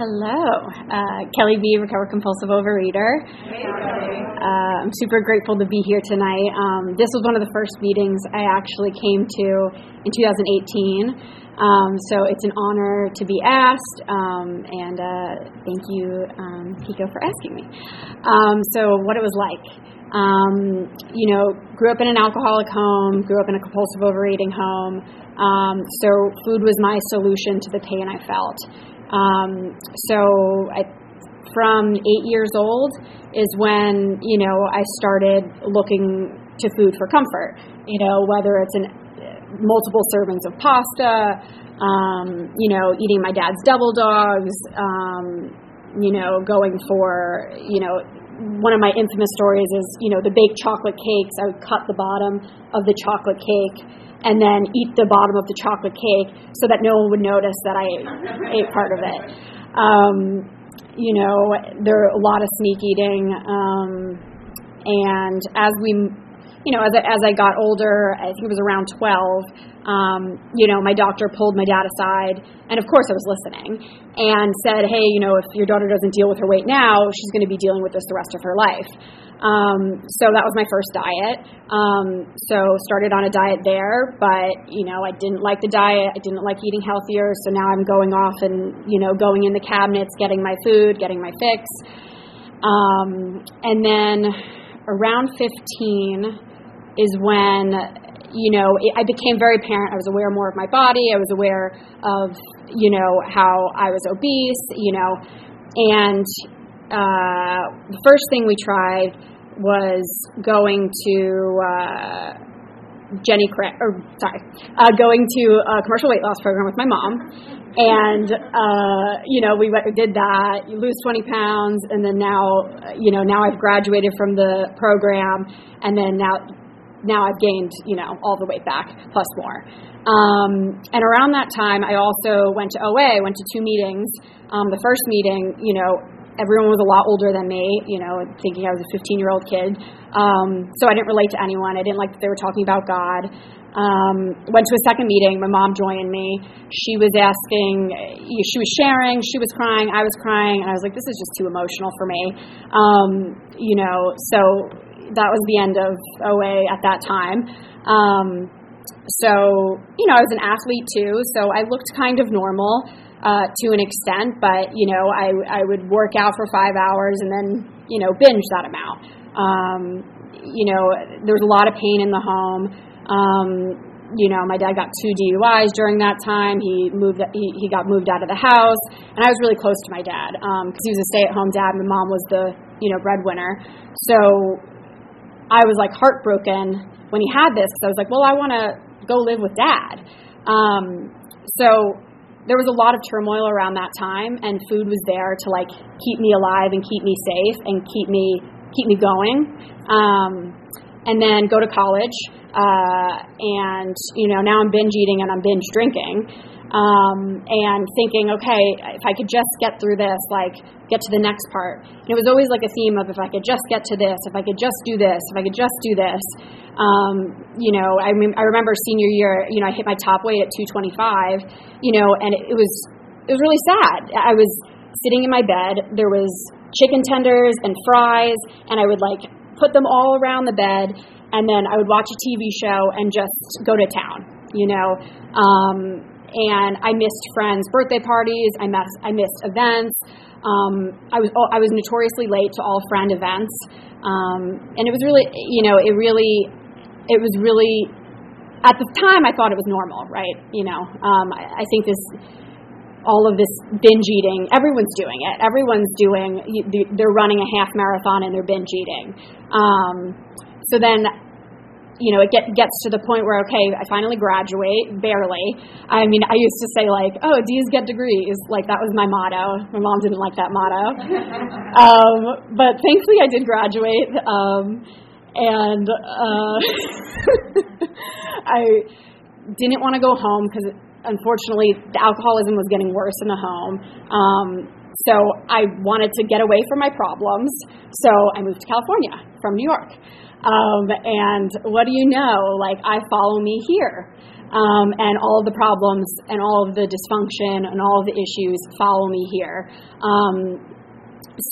Hello, uh, Kelly B, recovered compulsive overeater. Uh, I'm super grateful to be here tonight. Um, this was one of the first meetings I actually came to in 2018. Um, so it's an honor to be asked, um, and uh, thank you, um, Pico, for asking me. Um, so, what it was like. Um, you know, grew up in an alcoholic home, grew up in a compulsive overeating home. so, food was my solution to the pain I felt. Um, so I, from eight years old is when you know I started looking to food for comfort. You know whether it's an multiple servings of pasta, um, you know eating my dad's double dogs, um, you know going for you know one of my infamous stories is you know the baked chocolate cakes. I would cut the bottom of the chocolate cake and then eat the bottom of the chocolate cake so that no one would notice that I ate part of it. Um, you know, there are a lot of sneak eating, um, and as we, you know, as I, as I got older, I think it was around 12. Um, you know, my doctor pulled my dad aside, and of course I was listening, and said, "Hey, you know, if your daughter doesn't deal with her weight now, she's going to be dealing with this the rest of her life." Um, so that was my first diet. Um, so started on a diet there, but you know I didn't like the diet. I didn't like eating healthier. So now I'm going off and you know going in the cabinets, getting my food, getting my fix. Um, and then around 15 is when you know I became very apparent. I was aware more of my body. I was aware of you know how I was obese. You know, and uh, the first thing we tried was going to uh, Jenny Craig, or sorry, uh, going to a commercial weight loss program with my mom, and uh, you know we did that. You lose 20 pounds, and then now you know now I've graduated from the program, and then now now I've gained you know all the weight back plus more. Um, and around that time, I also went to OA. Went to two meetings. Um, the first meeting, you know, everyone was a lot older than me, you know, thinking I was a 15 year old kid. Um, so I didn't relate to anyone. I didn't like that they were talking about God. Um, went to a second meeting. My mom joined me. She was asking, she was sharing, she was crying, I was crying, and I was like, this is just too emotional for me. Um, you know, so that was the end of OA at that time. Um, so, you know, I was an athlete too, so I looked kind of normal uh, to an extent, but you know, I I would work out for five hours and then you know binge that amount. Um, you know, there was a lot of pain in the home. Um, you know, my dad got two DUIs during that time. He moved. He, he got moved out of the house, and I was really close to my dad because um, he was a stay-at-home dad. My mom was the you know breadwinner. So I was like heartbroken when he had this because I was like, well, I want to go live with dad. Um, so there was a lot of turmoil around that time and food was there to like keep me alive and keep me safe and keep me keep me going. Um, and then go to college uh, and you know now i'm binge eating and i'm binge drinking um, and thinking okay if i could just get through this like get to the next part and it was always like a theme of if i could just get to this if i could just do this if i could just do this um, you know, I, mean, I remember senior year, you know, I hit my top weight at 225, you know, and it, it was it was really sad. I was sitting in my bed. There was chicken tenders and fries, and I would like put them all around the bed, and then I would watch a TV show and just go to town, you know. Um, and I missed friends' birthday parties. I missed I missed events. Um, I was I was notoriously late to all friend events, um, and it was really you know it really it was really at the time I thought it was normal, right? You know, um, I, I think this all of this binge eating everyone's doing it everyone's doing they're running a half marathon and they're binge eating um, so then you know, it get, gets to the point where, okay, I finally graduate, barely. I mean, I used to say, like, oh, D's get degrees. Like, that was my motto. My mom didn't like that motto. um, but thankfully, I did graduate. Um, and uh, I didn't want to go home because, unfortunately, the alcoholism was getting worse in the home. Um, so I wanted to get away from my problems. So I moved to California from New York. Um, and what do you know? Like, I follow me here. Um, and all the problems and all of the dysfunction and all of the issues follow me here. Um,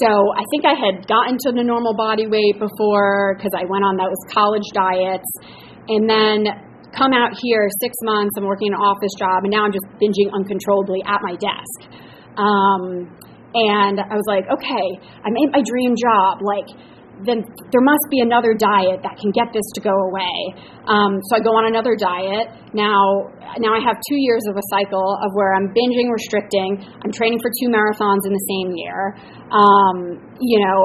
so I think I had gotten to the normal body weight before because I went on those college diets. And then come out here six months, I'm working an office job, and now I'm just binging uncontrollably at my desk. Um, and I was like, okay, I made my dream job. Like, then there must be another diet that can get this to go away. Um, so I go on another diet. Now, now I have two years of a cycle of where I'm binging, restricting. I'm training for two marathons in the same year. Um, you know,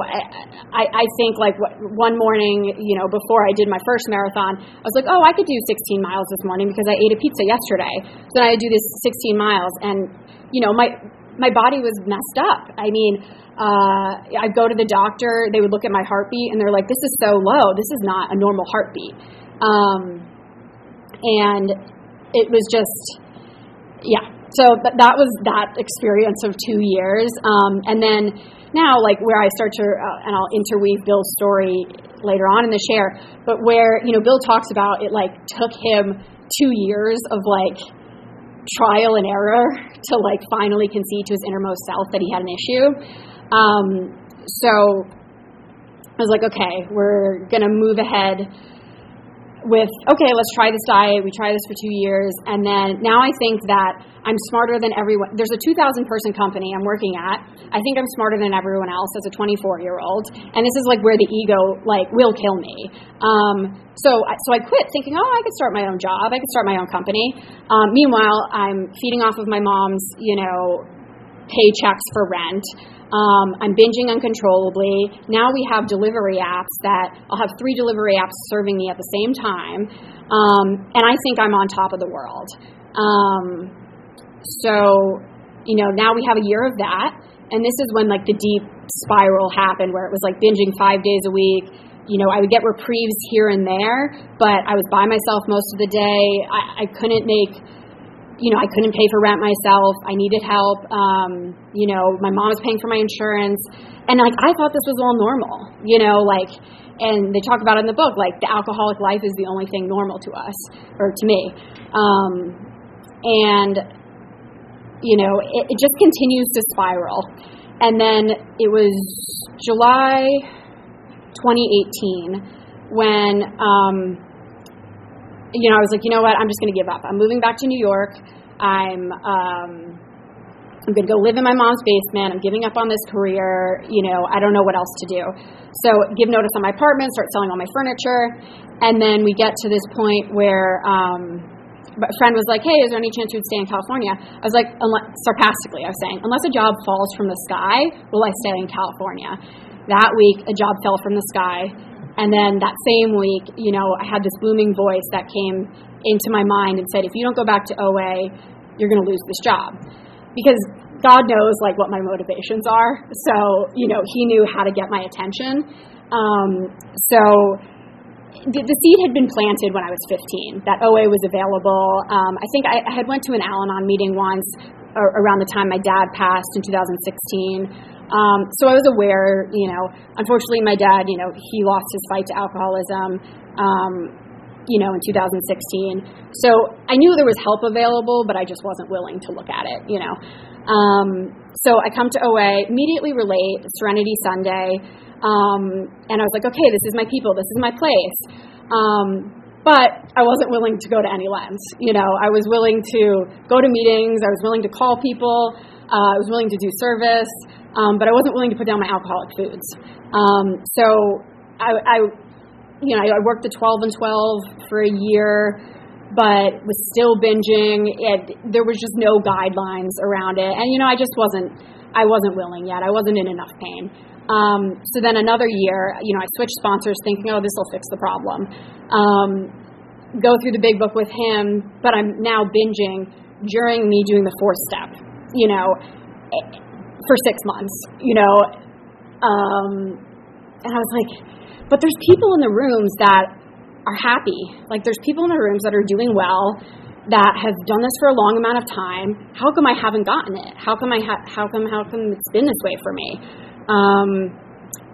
I, I think like one morning, you know, before I did my first marathon, I was like, oh, I could do 16 miles this morning because I ate a pizza yesterday. So then I do this 16 miles, and you know, my my body was messed up. I mean uh, I'd go to the doctor, they would look at my heartbeat, and they're like, this is so low. This is not a normal heartbeat. Um, and it was just, yeah. So th- that was that experience of two years. Um, and then now, like where I start to, uh, and I'll interweave Bill's story later on in the share, but where, you know, Bill talks about it like took him two years of like, trial and error to like finally concede to his innermost self that he had an issue. Um, so I was like, okay, we're going to move ahead with, okay, let's try this diet. We try this for two years. And then now I think that I'm smarter than everyone. There's a 2,000 person company I'm working at. I think I'm smarter than everyone else as a 24 year old. And this is like where the ego like will kill me. Um, so, so I quit thinking, oh, I could start my own job. I could start my own company. Um, meanwhile, I'm feeding off of my mom's, you know, paychecks for rent. Um, I'm binging uncontrollably. Now we have delivery apps that I'll have three delivery apps serving me at the same time. Um, and I think I'm on top of the world. Um, so, you know, now we have a year of that. And this is when like the deep spiral happened where it was like binging five days a week. You know, I would get reprieves here and there, but I was by myself most of the day. I, I couldn't make you know, I couldn't pay for rent myself. I needed help. Um, you know, my mom was paying for my insurance. And like, I thought this was all normal, you know, like, and they talk about it in the book, like, the alcoholic life is the only thing normal to us, or to me. Um, and, you know, it, it just continues to spiral. And then it was July 2018 when, um, you know, I was like, you know what? I'm just going to give up. I'm moving back to New York. I'm um, I'm going to go live in my mom's basement. I'm giving up on this career. You know, I don't know what else to do. So give notice on my apartment, start selling all my furniture, and then we get to this point where. Um, a friend was like, "Hey, is there any chance you would stay in California?" I was like, unless, sarcastically, I was saying, "Unless a job falls from the sky, will I stay in California?" That week, a job fell from the sky, and then that same week, you know, I had this booming voice that came into my mind and said, if you don't go back to OA, you're going to lose this job. Because God knows like what my motivations are. So, you know, he knew how to get my attention. Um, so the, seed had been planted when I was 15, that OA was available. Um, I think I, I, had went to an Al-Anon meeting once around the time my dad passed in 2016. Um, so I was aware, you know, unfortunately, my dad, you know, he lost his fight to alcoholism, um, you know, in 2016. So I knew there was help available, but I just wasn't willing to look at it, you know. Um, so I come to OA, immediately relate, Serenity Sunday, um, and I was like, okay, this is my people, this is my place. Um, but I wasn't willing to go to any lengths. You know, I was willing to go to meetings, I was willing to call people, uh, I was willing to do service um, but I wasn't willing to put down my alcoholic foods. Um, so I, I, you know, I worked the 12 and 12 for a year, but was still binging. It, there was just no guidelines around it, and you know, I just wasn't I wasn't willing yet. I wasn't in enough pain. Um, so then another year, you know, I switched sponsors thinking, oh, this will fix the problem. Um, go through the big book with him, but I'm now binging during me doing the fourth step, you know, for six months, you know. Um, and I was like, but there's people in the rooms that are happy. Like, there's people in the rooms that are doing well that have done this for a long amount of time. How come I haven't gotten it? How come I ha- how come how come it's been this way for me? Um,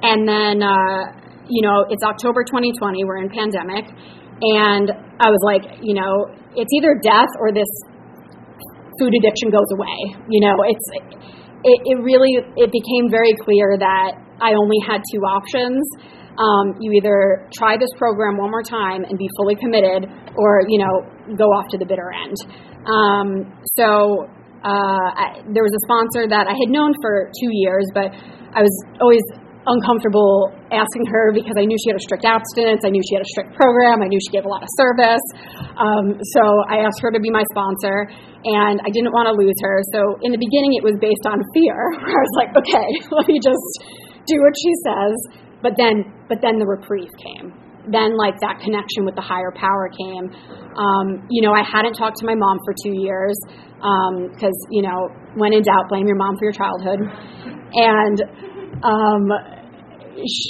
and then uh, you know it's October 2020. We're in pandemic, and I was like, you know, it's either death or this food addiction goes away. You know, it's it, it really it became very clear that I only had two options um, you either try this program one more time and be fully committed, or you know go off to the bitter end. Um, so uh, I, there was a sponsor that I had known for two years, but I was always uncomfortable asking her because I knew she had a strict abstinence, I knew she had a strict program, I knew she gave a lot of service. Um, so I asked her to be my sponsor, and I didn't want to lose her. So in the beginning, it was based on fear. I was like, okay, let me just do what she says. But then, but then the reprieve came. Then, like that connection with the higher power came. Um, you know, I hadn't talked to my mom for two years because um, you know, when in doubt, blame your mom for your childhood. And um, she,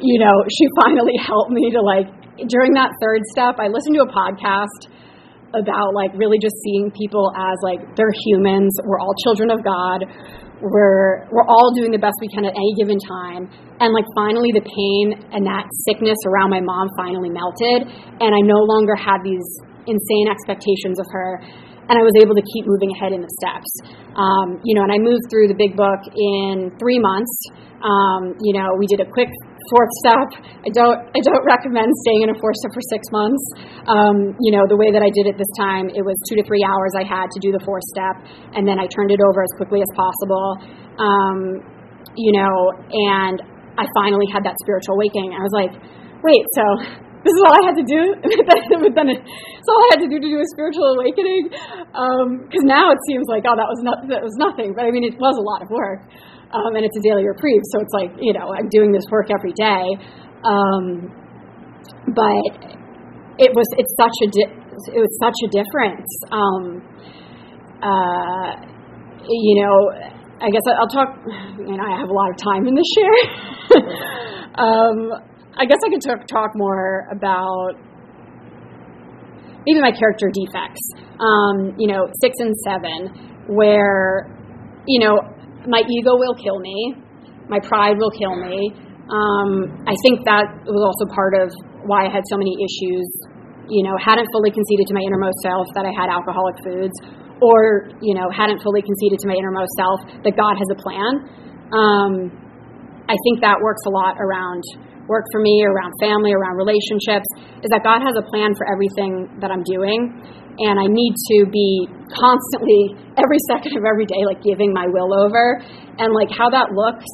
you know, she finally helped me to like during that third step. I listened to a podcast about like really just seeing people as like they're humans. We're all children of God we're we're all doing the best we can at any given time and like finally the pain and that sickness around my mom finally melted and i no longer had these insane expectations of her and i was able to keep moving ahead in the steps um, you know and i moved through the big book in three months um, you know we did a quick fourth step. I don't I don't recommend staying in a fourth step for six months. Um, you know, the way that I did it this time, it was two to three hours I had to do the fourth step, and then I turned it over as quickly as possible. Um, you know, and I finally had that spiritual awakening. I was like, wait, so this is all I had to do. but then it's all I had to do to do a spiritual awakening. Because um, now it seems like, oh, that was not, that was nothing. But I mean, it was a lot of work um, and it's a daily reprieve. So it's like you know I'm doing this work every day, um, but it was it's such a di- it was such a difference. Um, uh, you know, I guess I'll talk. and I have a lot of time in this share. um, I guess I could talk talk more about maybe my character defects. Um, you know, six and seven, where you know my ego will kill me, my pride will kill me. Um, I think that was also part of why I had so many issues. You know, hadn't fully conceded to my innermost self that I had alcoholic foods, or you know, hadn't fully conceded to my innermost self that God has a plan. Um, I think that works a lot around work for me, around family, around relationships, is that God has a plan for everything that I'm doing and I need to be constantly, every second of every day, like giving my will over, and like how that looks.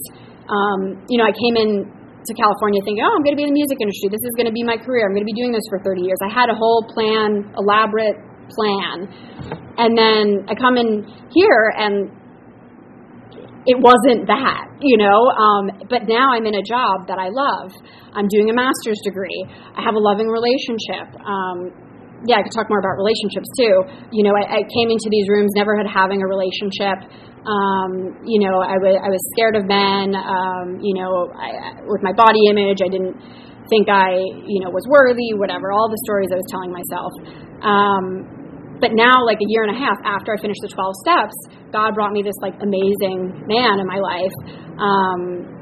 Um, you know, I came in to California thinking, oh, I'm going to be in the music industry. This is going to be my career. I'm going to be doing this for 30 years. I had a whole plan, elaborate plan, and then I come in here and it wasn't that, you know. Um, but now I'm in a job that I love. I'm doing a master's degree. I have a loving relationship. Um, yeah, I could talk more about relationships too. You know, I, I came into these rooms never had having a relationship. Um, you know, I was I was scared of men. Um, you know, I, with my body image, I didn't think I, you know, was worthy. Whatever, all the stories I was telling myself. Um, but now, like a year and a half after I finished the 12 steps, God brought me this like amazing man in my life. Um,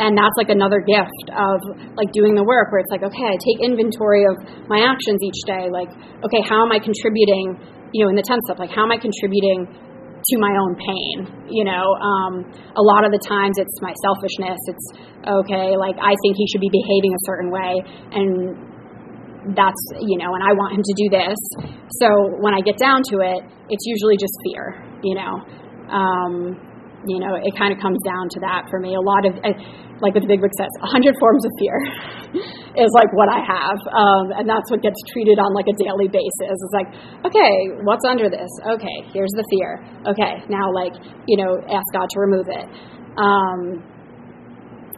and that's like another gift of like doing the work where it's like okay i take inventory of my actions each day. Like okay how am i contributing you know in the 10th step? Like how am i contributing to my own pain? You know um, a lot of the times it's my selfishness. It's okay like i think he should be behaving a certain way. And that's you know and i want him to do this so when i get down to it it's usually just fear you know um, you know, it kind of comes down to that for me. A lot of, uh, like the big book says, 100 forms of fear is like what I have. Um, and that's what gets treated on like a daily basis. It's like, okay, what's under this? Okay, here's the fear. Okay, now like, you know, ask God to remove it. Um,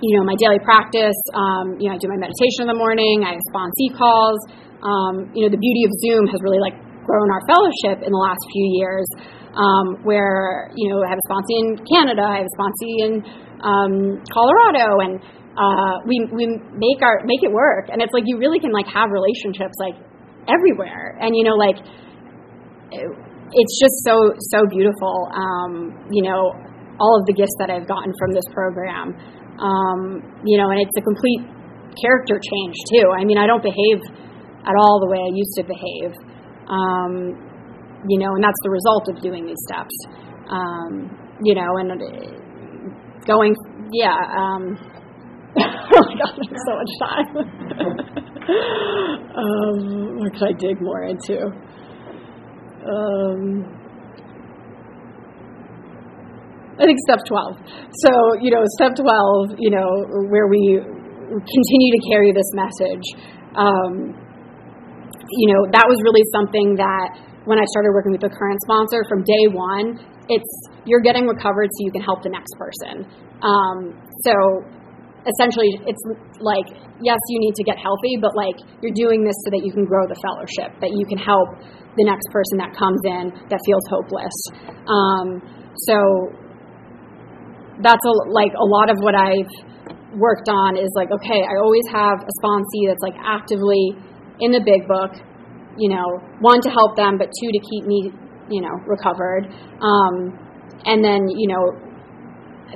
you know, my daily practice, um, you know, I do my meditation in the morning, I have sponsee calls. Um, you know, the beauty of Zoom has really like grown our fellowship in the last few years, um, where, you know, I have a sponsee in Canada, I have a sponsee in um, Colorado, and uh, we we make our make it work. And it's like you really can like have relationships like everywhere, and you know like it, it's just so so beautiful. Um, you know all of the gifts that I've gotten from this program. Um, you know, and it's a complete character change too. I mean, I don't behave at all the way I used to behave. Um, you know, and that's the result of doing these steps. Um, you know, and going, yeah. Um, oh my God, so much time. um, what could I dig more into? Um, I think step 12. So, you know, step 12, you know, where we continue to carry this message, um, you know, that was really something that when I started working with the current sponsor from day one, it's you're getting recovered so you can help the next person. Um, so essentially, it's like, yes, you need to get healthy, but like you're doing this so that you can grow the fellowship, that you can help the next person that comes in that feels hopeless. Um, so that's a, like a lot of what I've worked on is like, okay, I always have a sponsee that's like actively in the big book, you know, one to help them, but two to keep me, you know, recovered. Um, and then, you know,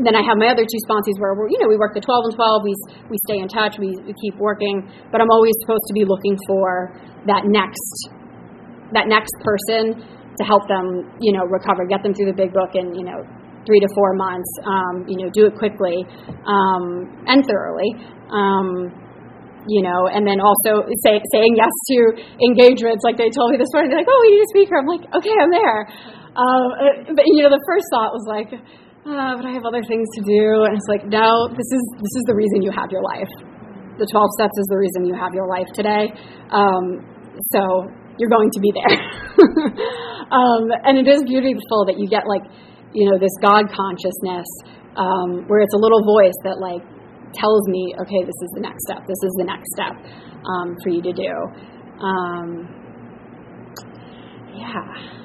then I have my other two sponsees where we're, you know, we work the 12 and 12, we, we stay in touch, we, we keep working, but I'm always supposed to be looking for that next, that next person to help them, you know, recover, get them through the big book and, you know, three to four months, um, you know, do it quickly um, and thoroughly. Um, you know, and then also say, saying yes to engagements. Like they told me this morning, they're like, "Oh, we need a speaker." I'm like, "Okay, I'm there." Um, but you know, the first thought was like, oh, "But I have other things to do," and it's like, "No, this is this is the reason you have your life. The 12 steps is the reason you have your life today." Um, so you're going to be there, um, and it is beautiful that you get like, you know, this God consciousness um, where it's a little voice that like tells me, okay, this is the next step. This is the next step um, for you to do. Um, yeah.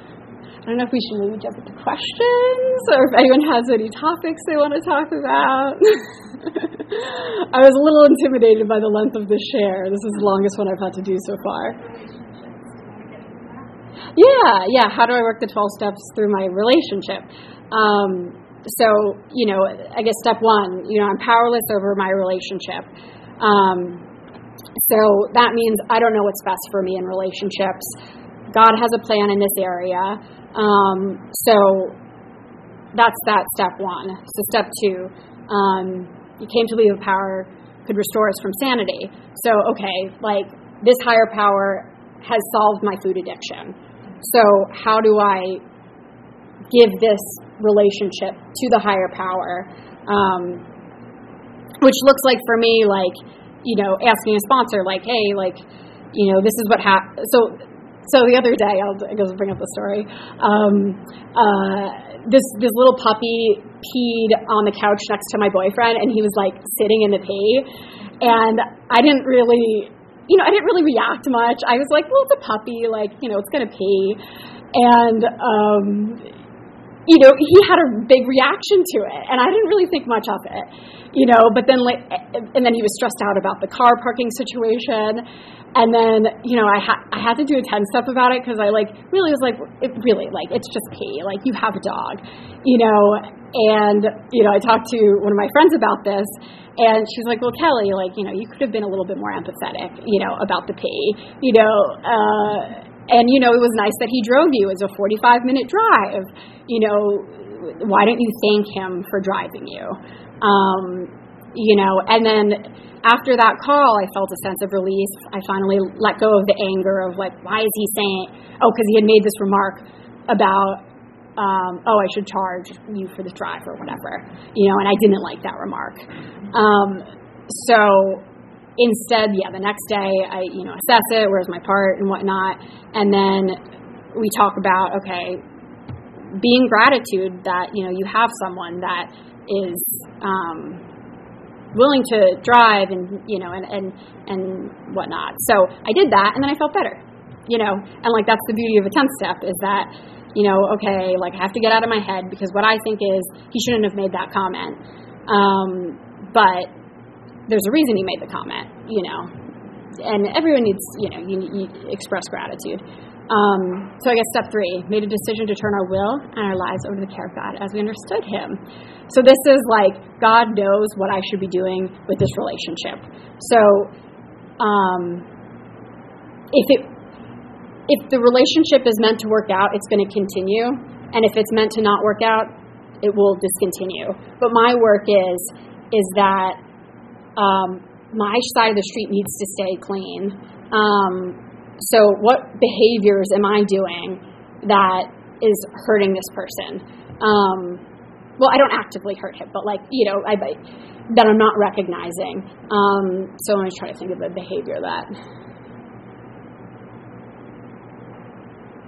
I don't know if we should maybe jump into questions or if anyone has any topics they want to talk about. I was a little intimidated by the length of this share. This is the longest one I've had to do so far. Yeah, yeah. How do I work the 12 steps through my relationship? Um, so, you know, I guess step one, you know, I'm powerless over my relationship. Um, so that means I don't know what's best for me in relationships. God has a plan in this area. Um, so that's that step one. So step two, um, you came to believe a power could restore us from sanity. So, okay, like this higher power has solved my food addiction. So, how do I give this relationship to the higher power, um, which looks like for me, like, you know, asking a sponsor, like, hey, like, you know, this is what happened. So, so the other day, I'll I guess bring up the story. Um, uh, this this little puppy peed on the couch next to my boyfriend, and he was like sitting in the pee, and I didn't really, you know, I didn't really react much. I was like, well, it's a puppy, like, you know, it's gonna pee, and um, you know, he had a big reaction to it, and I didn't really think much of it, you know. But then, like, and then he was stressed out about the car parking situation, and then, you know, I had I had to do a ten step about it because I like really was like, it really like it's just pee, like you have a dog, you know. And you know, I talked to one of my friends about this, and she's like, "Well, Kelly, like, you know, you could have been a little bit more empathetic, you know, about the pee, you know." Uh, and you know it was nice that he drove you. It was a 45 minute drive. You know why don't you thank him for driving you? Um, you know and then after that call i felt a sense of relief i finally let go of the anger of like why is he saying oh because he had made this remark about um, oh, I should charge you for the drive or whatever, you know, and I didn't like that remark. Um, so instead, yeah, the next day I, you know, assess it, where's my part and whatnot, and then we talk about, okay, being gratitude that, you know, you have someone that is, um, willing to drive and you know and and and whatnot. So i did that and then i felt better you know. And like that's the beauty of a 10th step is that you know, okay, like I have to get out of my head because what I think is he shouldn't have made that comment. Um, but there's a reason he made the comment, you know, and everyone needs, you know, you, you express gratitude. Um, so I guess step three, made a decision to turn our will and our lives over to the care of God as we understood Him. So this is like God knows what I should be doing with this relationship. So um, if it if the relationship is meant to work out, it's going to continue. And if it's meant to not work out, it will discontinue. But my work is is that um, my side of the street needs to stay clean. Um, so what behaviors am I doing that is hurting this person? Um, well, I don't actively hurt him, but like you know, I, that I'm not recognizing. Um, so I'm going to try to think of a behavior that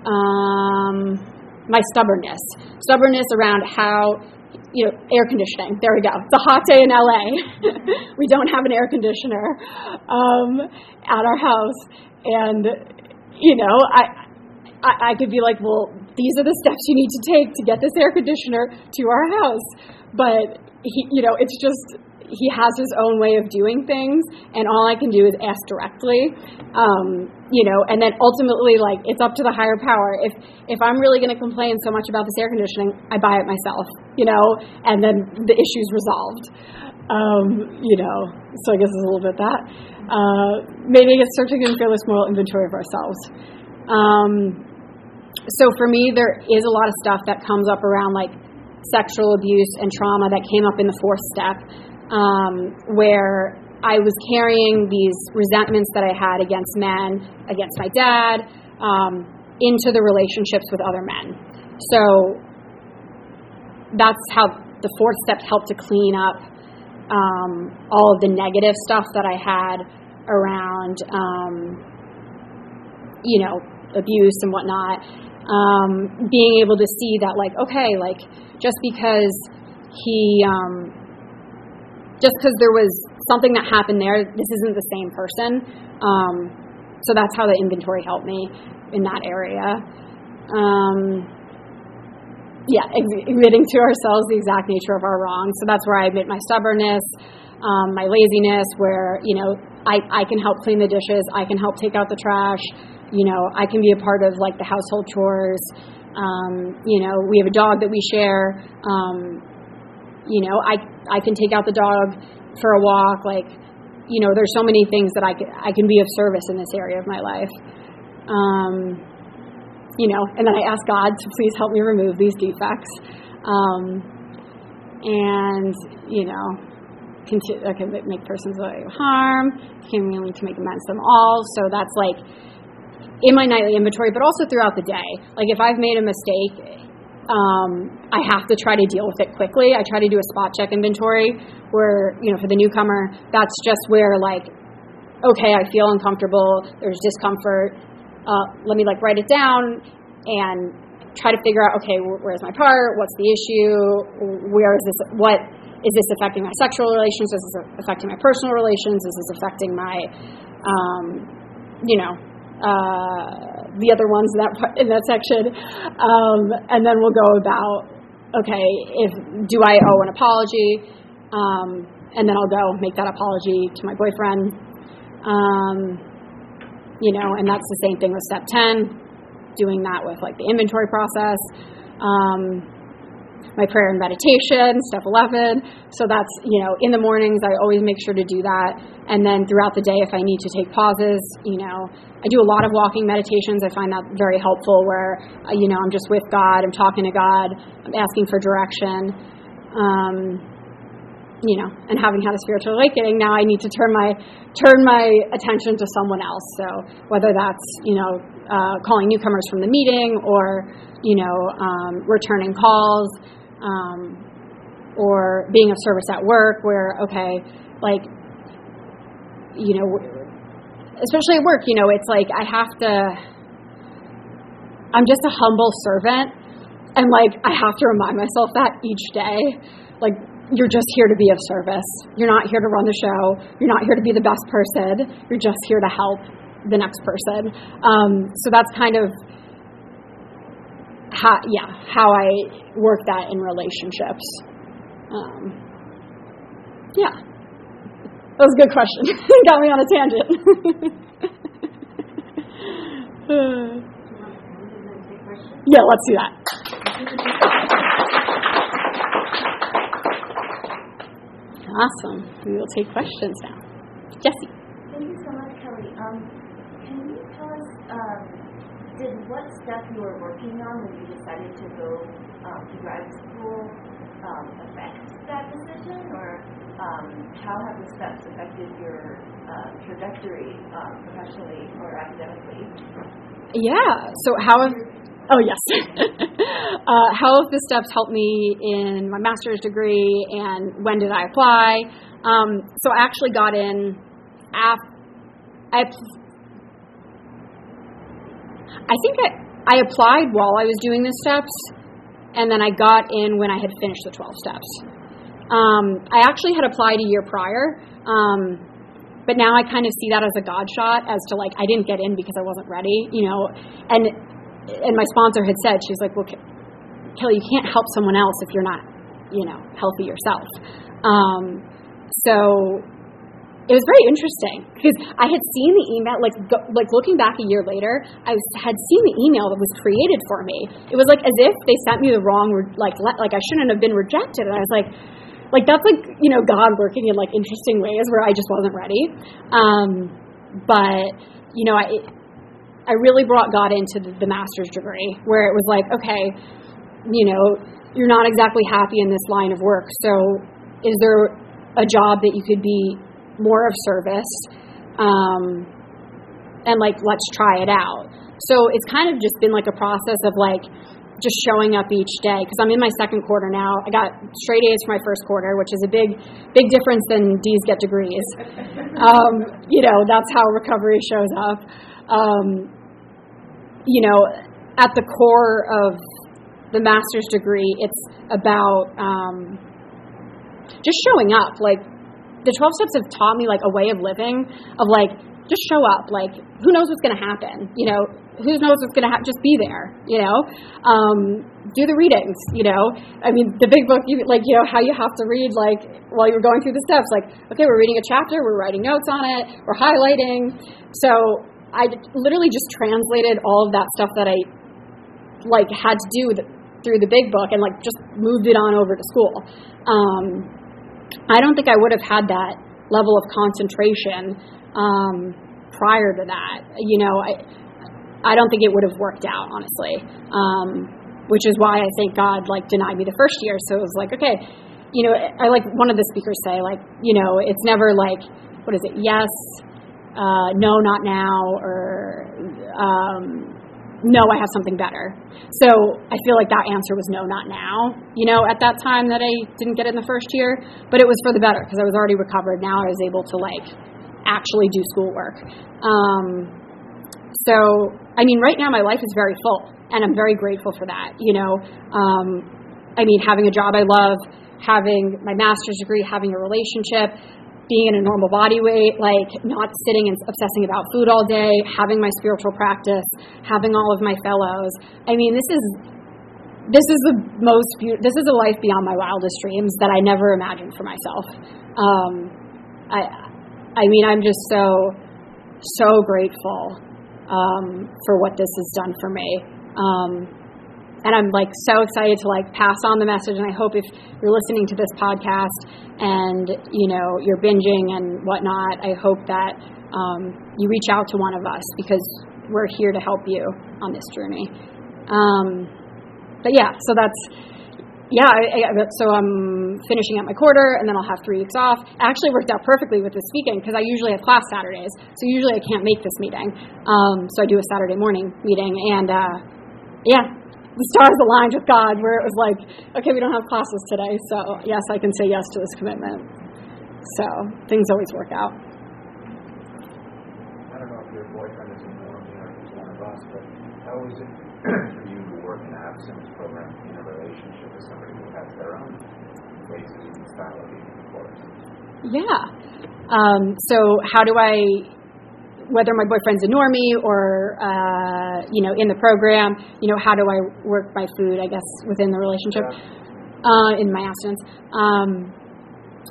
um, my stubbornness. Stubbornness around how, you know, air conditioning. There we go. It's a hot day in LA. we don't have an air conditioner um, at our house. And, you know, I, I, I could be like, well, these are the steps you need to take to get this air conditioner to our house. But, he, you know, it's just he has his own way of doing things, and all I can do is ask directly. Um, you know, and then ultimately, like it's up to the higher power. If if I'm really going to complain so much about this air conditioning, I buy it myself. You know, and then the issue's resolved. Um, you know, so I guess it's a little bit that. Uh, maybe it's guess start taking a fearless moral inventory of ourselves. Um, so for me, there is a lot of stuff that comes up around like sexual abuse and trauma that came up in the fourth step um, where I was carrying these resentments that I had against men, against my dad, um, into the relationships with other men. So that's how the fourth step helped to clean up um, all of the negative stuff that I had around, um, you know, abuse and whatnot. Um, being able to see that, like, okay, like, just because he, um, just because there was something that happened there, this isn't the same person. Um, so that's how the inventory helped me in that area. Yeah, admitting to ourselves the exact nature of our wrongs. So that's where I admit my stubbornness, um, my laziness, where, you know, I, I can help clean the dishes, I can help take out the trash, you know, I can be a part of like the household chores. Um, you know, we have a dog that we share. Um, you know, I I can take out the dog for a walk. Like, you know, there's so many things that I can I can be of service in this area of my life. Um, you know, and then I ask God to please help me remove these defects. Um, and you know, continue, I can make persons of harm, continuing to make amends to them all. So that's like in my nightly inventory, but also throughout the day. Like if I've made a mistake um, I have to try to deal with it quickly. I try to do a spot check inventory where, you know, for the newcomer, that's just where, like, okay, I feel uncomfortable, there's discomfort. Uh, let me, like, write it down and try to figure out, okay, where's my part? What's the issue? Where is this? What is this affecting my sexual relations? Is this affecting my personal relations? Is this affecting my, um, you know, uh, the other ones in that in that section, um, and then we'll go about okay, if do I owe an apology, um, and then I'll go make that apology to my boyfriend, um, you know, and that's the same thing with step ten, doing that with like the inventory process. Um, my prayer and meditation, step 11. So that's, you know, in the mornings, I always make sure to do that. And then throughout the day, if I need to take pauses, you know, I do a lot of walking meditations. I find that very helpful where, uh, you know, I'm just with God, I'm talking to God, I'm asking for direction. Um, you know, and having had a spiritual awakening, now I need to turn my turn my attention to someone else. So whether that's you know uh, calling newcomers from the meeting or, you know, um, returning calls um, or being of service at work where, okay, like, you know, especially at work, you know, it's like I have to, I'm just a humble servant. And like, I have to remind myself that each day. Like, you're just here to be of service. You're not here to run the show. You're not here to be the best person. You're just here to help the next person. Um, so that's kind of how, yeah, how I work that in relationships. Um, yeah, that was a good question. Got me on a tangent. yeah, let's do that. Awesome. We will take questions now. Jesse. Thank you so much, Kelly. Um, can you tell us, um, did what step you were working on when you decided to go um, to grad school um, affect that decision, or um, how have the steps affected your uh, trajectory um, professionally or academically? Yeah. So how have Oh yes. uh, how have the steps helped me in my master's degree, and when did I apply? Um, so I actually got in. Af- I, I think I, I applied while I was doing the steps, and then I got in when I had finished the 12 steps. Um, I actually had applied a year prior, um, but now I kind of see that as a God shot, as to like I didn't get in because I wasn't ready, you know, and and my sponsor had said, she's like, well, Kelly, you can't help someone else if you're not, you know, healthy yourself. Um, so it was very interesting because I had seen the email, like go, like looking back a year later, I was, had seen the email that was created for me. It was like as if they sent me the wrong, like like I shouldn't have been rejected, and I was like, like that's like you know God working in like interesting ways where I just wasn't ready. Um, but you know, I I really brought God into the, the master's degree, where it was like, okay, you know, you're not exactly happy in this line of work, so is there a job that you could be more of service? Um, and like, let's try it out. So it's kind of just been like a process of like just showing up each day because I'm in my second quarter now. I got straight A's for my first quarter, which is a big, big difference than D's get degrees. Um, you know, that's how recovery shows up. Um, you know, at the core of the master's degree, it's about um, just showing up. Like the 12 steps have taught me like a way of living of like just show up. Like who knows what's going to happen? You know, who knows what's going to happen? Just be there. You know, um, do the readings. You know, I mean, the big book. You like you know how you have to read like while you're going through the steps. Like okay, we're reading a chapter, we're writing notes on it, we're highlighting. So I literally just translated all of that stuff that I like had to do through the big book and like just moved it on over to school. Um, I don't think I would have had that level of concentration um, prior to that. You know, I I don't think it would have worked out honestly. Um, which is why I think God like denied me the first year. So it was like, okay, you know, I like one of the speakers say like, you know, it's never like, what is it? Yes, uh, no, not now, or um, no, I have something better. So I feel like that answer was no, not now. You know, at that time that I didn't get it in the first year, but it was for the better because I was already recovered. Now I was able to like actually do schoolwork. Um, so I mean, right now my life is very full, and I'm very grateful for that. You know, um, I mean, having a job I love, having my master's degree, having a relationship, being in a normal body weight, like not sitting and obsessing about food all day, having my spiritual practice, having all of my fellows. I mean, this is this is the most be- this is a life beyond my wildest dreams that I never imagined for myself. Um, I I mean, I'm just so so grateful um, for what this has done for me. Um, and I'm like so excited to like pass on the message. And I hope if you're listening to this podcast and you know you're binging and whatnot, I hope that um, you reach out to one of us because we're here to help you on this journey. Um, but yeah, so that's yeah, I, I, so I'm finishing up my quarter, and then I'll have three weeks off. Actually worked out perfectly with this weekend because I usually have class Saturdays, so usually I can't make this meeting. Um, so I do a Saturday morning meeting, and uh, yeah, the stars aligned with God, where it was like, okay, we don't have classes today, so yes, I can say yes to this commitment. So things always work out. I don't know if your boyfriend is a normie or he's one of us, but how is it for you to work in an abstinence program in a relationship with somebody who has their own ways and style of eating, of course? Yeah. Um, so how do I, whether my boyfriend's a normie or uh, you know in the program, you know how do I work my food? I guess within the relationship, uh, in my abstinence. Um,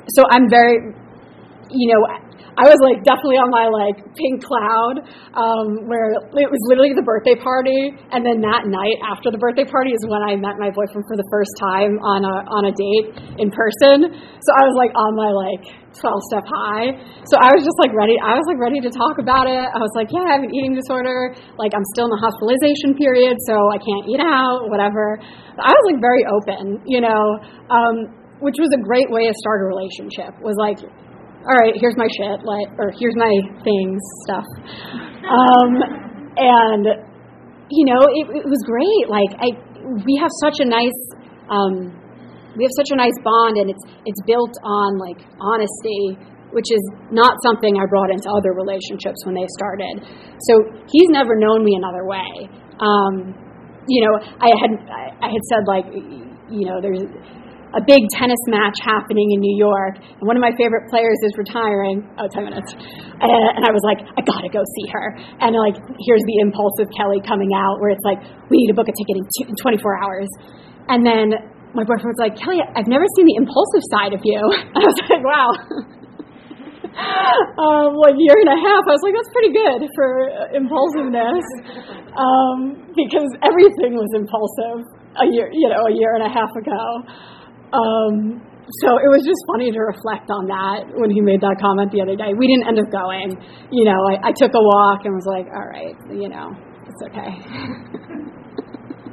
so I'm very, you know, I was like definitely on my like pink cloud, um, where it was literally the birthday party, and then that night after the birthday party is when I met my boyfriend for the first time on a on a date in person. So I was like on my like 12 step high. So I was just like ready. I was like ready to talk about it. I was like, yeah, I have an eating disorder. Like I'm still in the hospitalization period, so I can't eat out, whatever. I was like very open, you know. Um, which was a great way to start a relationship. Was like, all right, here's my shit, like, or here's my things, stuff, um, and you know, it, it was great. Like, I we have such a nice. Um, we have such a nice bond, and it's it's built on like honesty, which is not something I brought into other relationships when they started. So he's never known me another way. Um, you know, I had I had said like, you know, there's a big tennis match happening in New York, and one of my favorite players is retiring. Oh, 10 minutes. And I was like, I gotta go see her. And like, here's the impulse of Kelly coming out, where it's like, we need to book a ticket in 24 hours. And then my boyfriend was like, Kelly, I've never seen the impulsive side of you. And I was like, wow. um, like year and a half, I was like, that's pretty good for impulsiveness, um, because everything was impulsive a year, you know, a year and a half ago. Um, so it was just funny to reflect on that when he made that comment the other day. We didn't end up going. You know, I, I took a walk and was like, all right, you know, it's okay.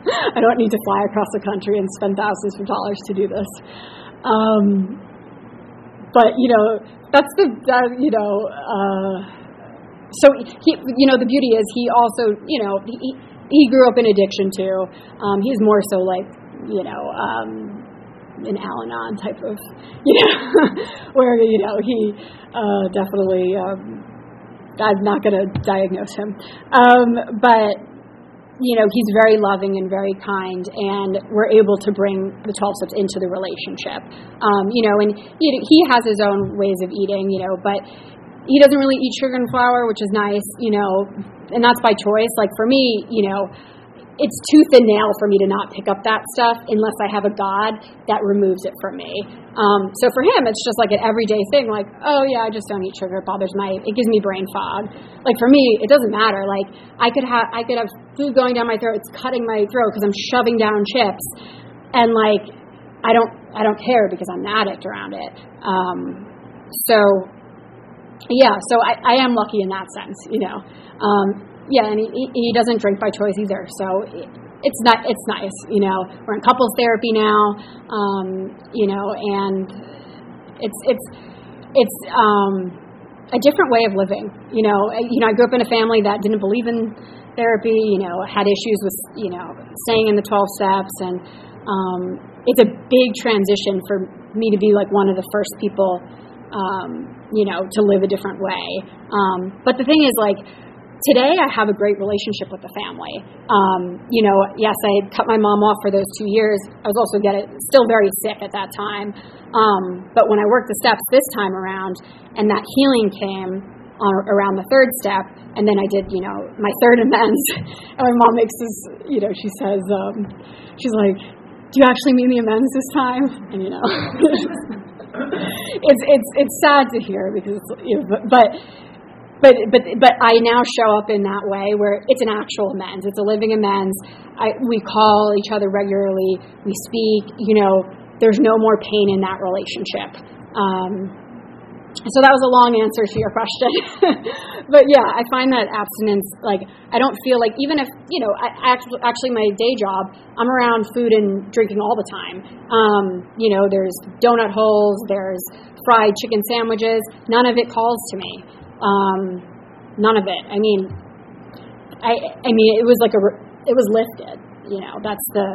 I don't need to fly across the country and spend thousands of dollars to do this. Um, but you know, that's the that, you know. Uh, so he, you know, the beauty is he also, you know, he he grew up in addiction too. Um, he's more so like, you know. Um, an Al-Anon type of, you know, where you know he uh, definitely. Um, I'm not going to diagnose him, um, but you know he's very loving and very kind, and we're able to bring the 12 steps into the relationship. Um, you know, and he he has his own ways of eating, you know, but he doesn't really eat sugar and flour, which is nice, you know, and that's by choice. Like for me, you know, it's tooth and nail for me to not pick up that stuff unless I have a God that removes it from me. Um, so for him, it's just like an everyday thing. Like, oh yeah, I just don't eat sugar. It bothers my. It gives me brain fog. Like for me, it doesn't matter. Like I could have I could have food going down my throat. It's cutting my throat because I'm shoving down chips, and like I don't I don't care because I'm an addict around it. Um, so yeah, so I, I am lucky in that sense, you know. Um, yeah, and he, he doesn't drink by choice either. So it's not it's nice, you know. We're in couples therapy now, um, you know, and it's it's it's um, a different way of living. You know, you know, I grew up in a family that didn't believe in therapy. You know, had issues with you know staying in the twelve steps, and um, it's a big transition for me to be like one of the first people, um, you know, to live a different way. Um, but the thing is, like today I have a great relationship with the family. Um, you know, yes, I cut my mom off for those two years. I was also getting still very sick at that time. Um, but when I worked the steps this time around, and that healing came on, around the third step, and then I did, you know, my third amends. and my mom makes this, you know, she says, um, she's like, "Do you actually mean the amends this time?" And you know. it's it's it's sad to hear because you know, but, but but but but I now show up in that way where it's an actual amends. It's a living amends. I, we call each other regularly. We speak. You know, there's no more pain in that relationship. Um, so that was a long answer to your question but yeah i find that abstinence like i don't feel like even if you know I, actually, my day job i'm around food and drinking all the time um, you know there's donut holes there's fried chicken sandwiches none of it calls to me um, none of it i mean i i mean it was like a it was lifted you know that's the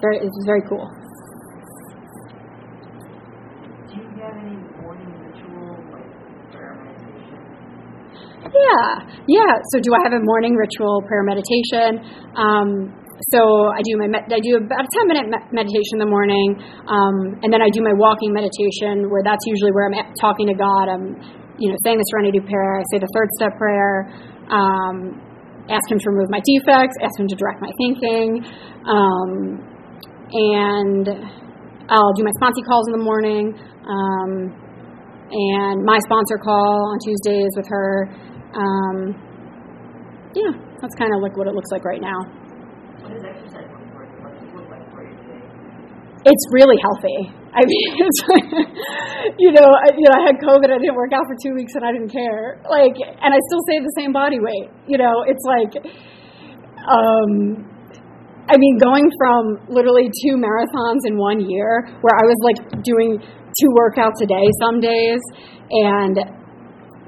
very it's very cool Do you have any morning ritual like prayer meditation? Yeah, yeah. So, do I have a morning ritual prayer meditation? Um, so I do my I do about a ten minute meditation in the morning, um, and then I do my walking meditation, where that's usually where I'm talking to God. I'm, you know, saying the Serenity prayer. I say the third step prayer. Um, ask Him to remove my defects. Ask Him to direct my thinking, um, and I'll do my sponsee calls in the morning. Um, and my sponsor call on Tuesdays with her. Um, yeah, that's kind of like what it looks like right now. What does exercise look like for you today? It's really healthy. I mean, you know, I, you know, I had COVID. I didn't work out for two weeks, and I didn't care. Like, and I still stayed the same body weight. You know, it's like, um, I mean, going from literally two marathons in one year, where I was like doing two workouts a day some days, and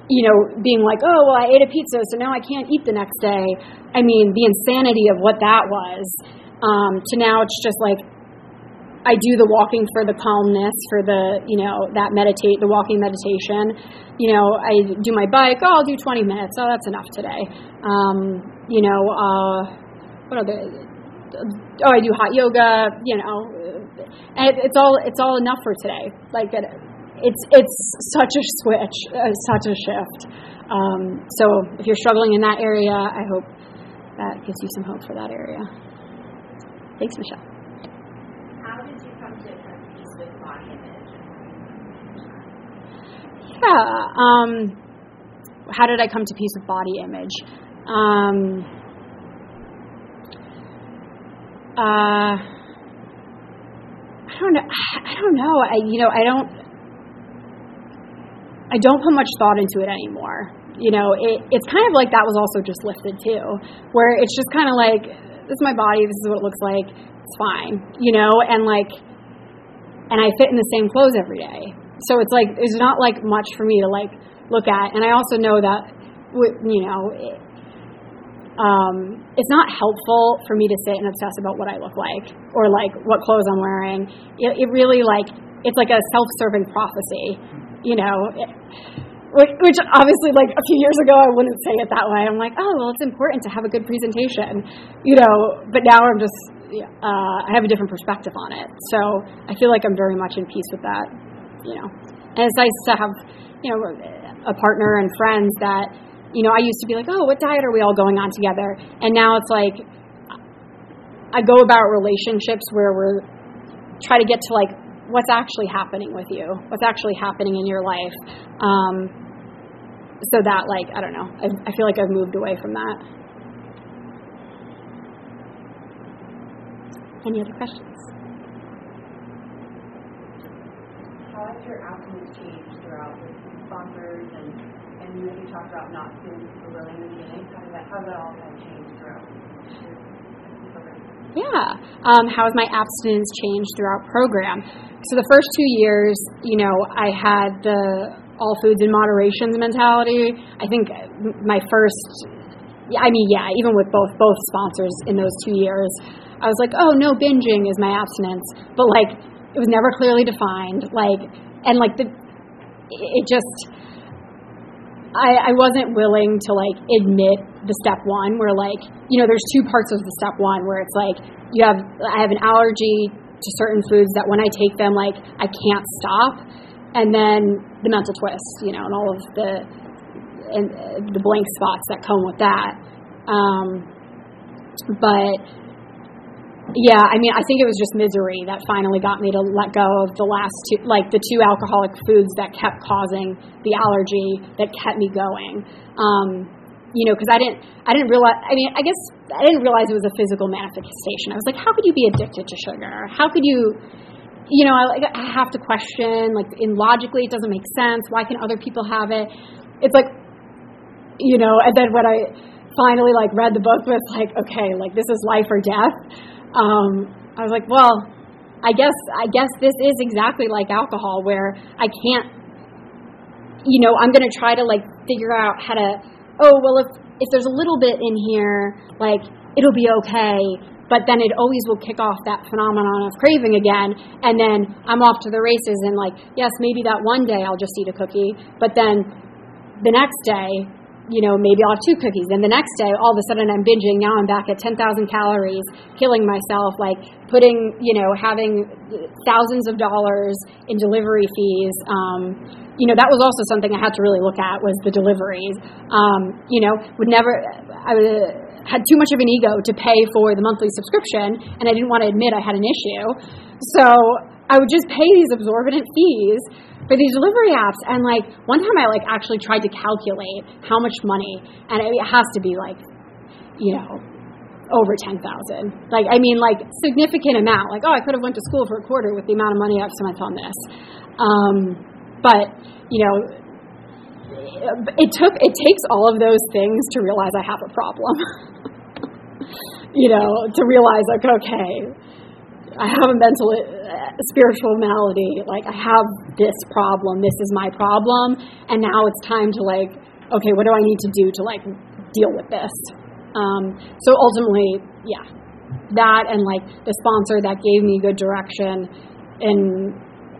you know, being like, oh, well, I ate a pizza, so now I can't eat the next day. I mean, the insanity of what that was, um, to now it's just like, I do the walking for the calmness, for the, you know, that meditate, the walking meditation. You know, I do my bike, oh, I'll do 20 minutes. Oh, that's enough today. Um, you know, uh, what other, oh, I do hot yoga, you know, and it's all, it's all enough for today. Like, it's it's such a switch, uh, such a shift. Um, so if you're struggling in that area, I hope that gives you some hope for that area. Thanks, Michelle. How did you come to peace with body image? Yeah. Um, how did I come to peace with body image? Um, uh, I don't know. I don't know. I you know I don't I don't put much thought into it anymore. You know, it, it's kind of like that was also just lifted too, where it's just kind of like, this is my body, this is what it looks like, it's fine, you know, and like, and I fit in the same clothes every day. So it's like, there's not like much for me to like look at. And I also know that, you know, it, um, it's not helpful for me to sit and obsess about what I look like or like what clothes I'm wearing. It, it really like, it's like a self serving prophecy you know, which obviously like a few years ago I wouldn't say it that way. I'm like, oh well, it's important to have a good presentation, you know. But now I'm just uh, I have a different perspective on it, so I feel like I'm very much in peace with that, you know. And it's nice to have you know a partner and friends that you know I used to be like, oh, what diet are we all going on together? And now it's like I go about relationships where we're try to get to like what's actually happening with you, what's actually happening in your life. Um, so that, like, I don't know, I, I feel like I've moved away from that. Any other questions? How has your abstinence changed throughout the sponsors and, and you, you talked about not super willing in the beginning? How did that, how did that all kind of change throughout? Yeah. Um, how has my abstinence changed throughout program? So the first two years, you know, I had the all foods in moderations mentality. I think my first, I mean, yeah, even with both both sponsors in those two years, I was like, oh no, binging is my abstinence, but like it was never clearly defined. Like and like the, it just. I, I wasn't willing to like admit the step one where like you know there's two parts of the step one where it's like you have I have an allergy to certain foods that when I take them like I can't stop and then the mental twist you know and all of the and uh, the blank spots that come with that um, but yeah, I mean, I think it was just misery that finally got me to let go of the last two, like the two alcoholic foods that kept causing the allergy that kept me going. Um, you know, because I didn't, I didn't realize. I mean, I guess I didn't realize it was a physical manifestation. I was like, how could you be addicted to sugar? How could you, you know, I, I have to question, like, in logically, it doesn't make sense. Why can other people have it? It's like, you know, and then when I finally like read the book was like, okay, like this is life or death. Um, I was like, well, I guess I guess this is exactly like alcohol, where I can't, you know, I'm gonna try to like figure out how to. Oh well, if if there's a little bit in here, like it'll be okay. But then it always will kick off that phenomenon of craving again, and then I'm off to the races. And like, yes, maybe that one day I'll just eat a cookie, but then the next day you know, maybe I'll have two cookies. And the next day, all of a sudden I'm binging. Now I'm back at 10,000 calories, killing myself, like putting, you know, having thousands of dollars in delivery fees. Um, you know, that was also something I had to really look at was the deliveries. Um, you know, would never, I had too much of an ego to pay for the monthly subscription, and I didn't want to admit I had an issue. So I would just pay these exorbitant fees for these delivery apps. And like one time I like actually tried to calculate how much money, and it has to be like, you know, over 10,000. Like, I mean, like significant amount. Like, oh, I could have went to school for a quarter with the amount of money I've spent on this. Um, but, you know, it took, it takes all of those things to realize I have a problem. you know, to realize like, okay, I have a mental, uh, spiritual malady. Like, I have this problem. This is my problem. And now it's time to, like, okay, what do I need to do to, like, deal with this? Um, so ultimately, yeah, that and, like, the sponsor that gave me good direction in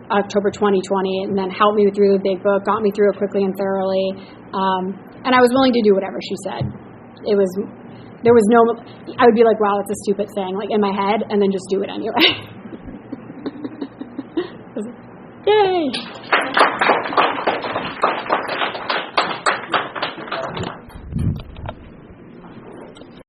October 2020 and then helped me through the big book, got me through it quickly and thoroughly. Um, and I was willing to do whatever she said. It was there was no, I would be like, wow, that's a stupid thing, like in my head, and then just do it anyway. Yay!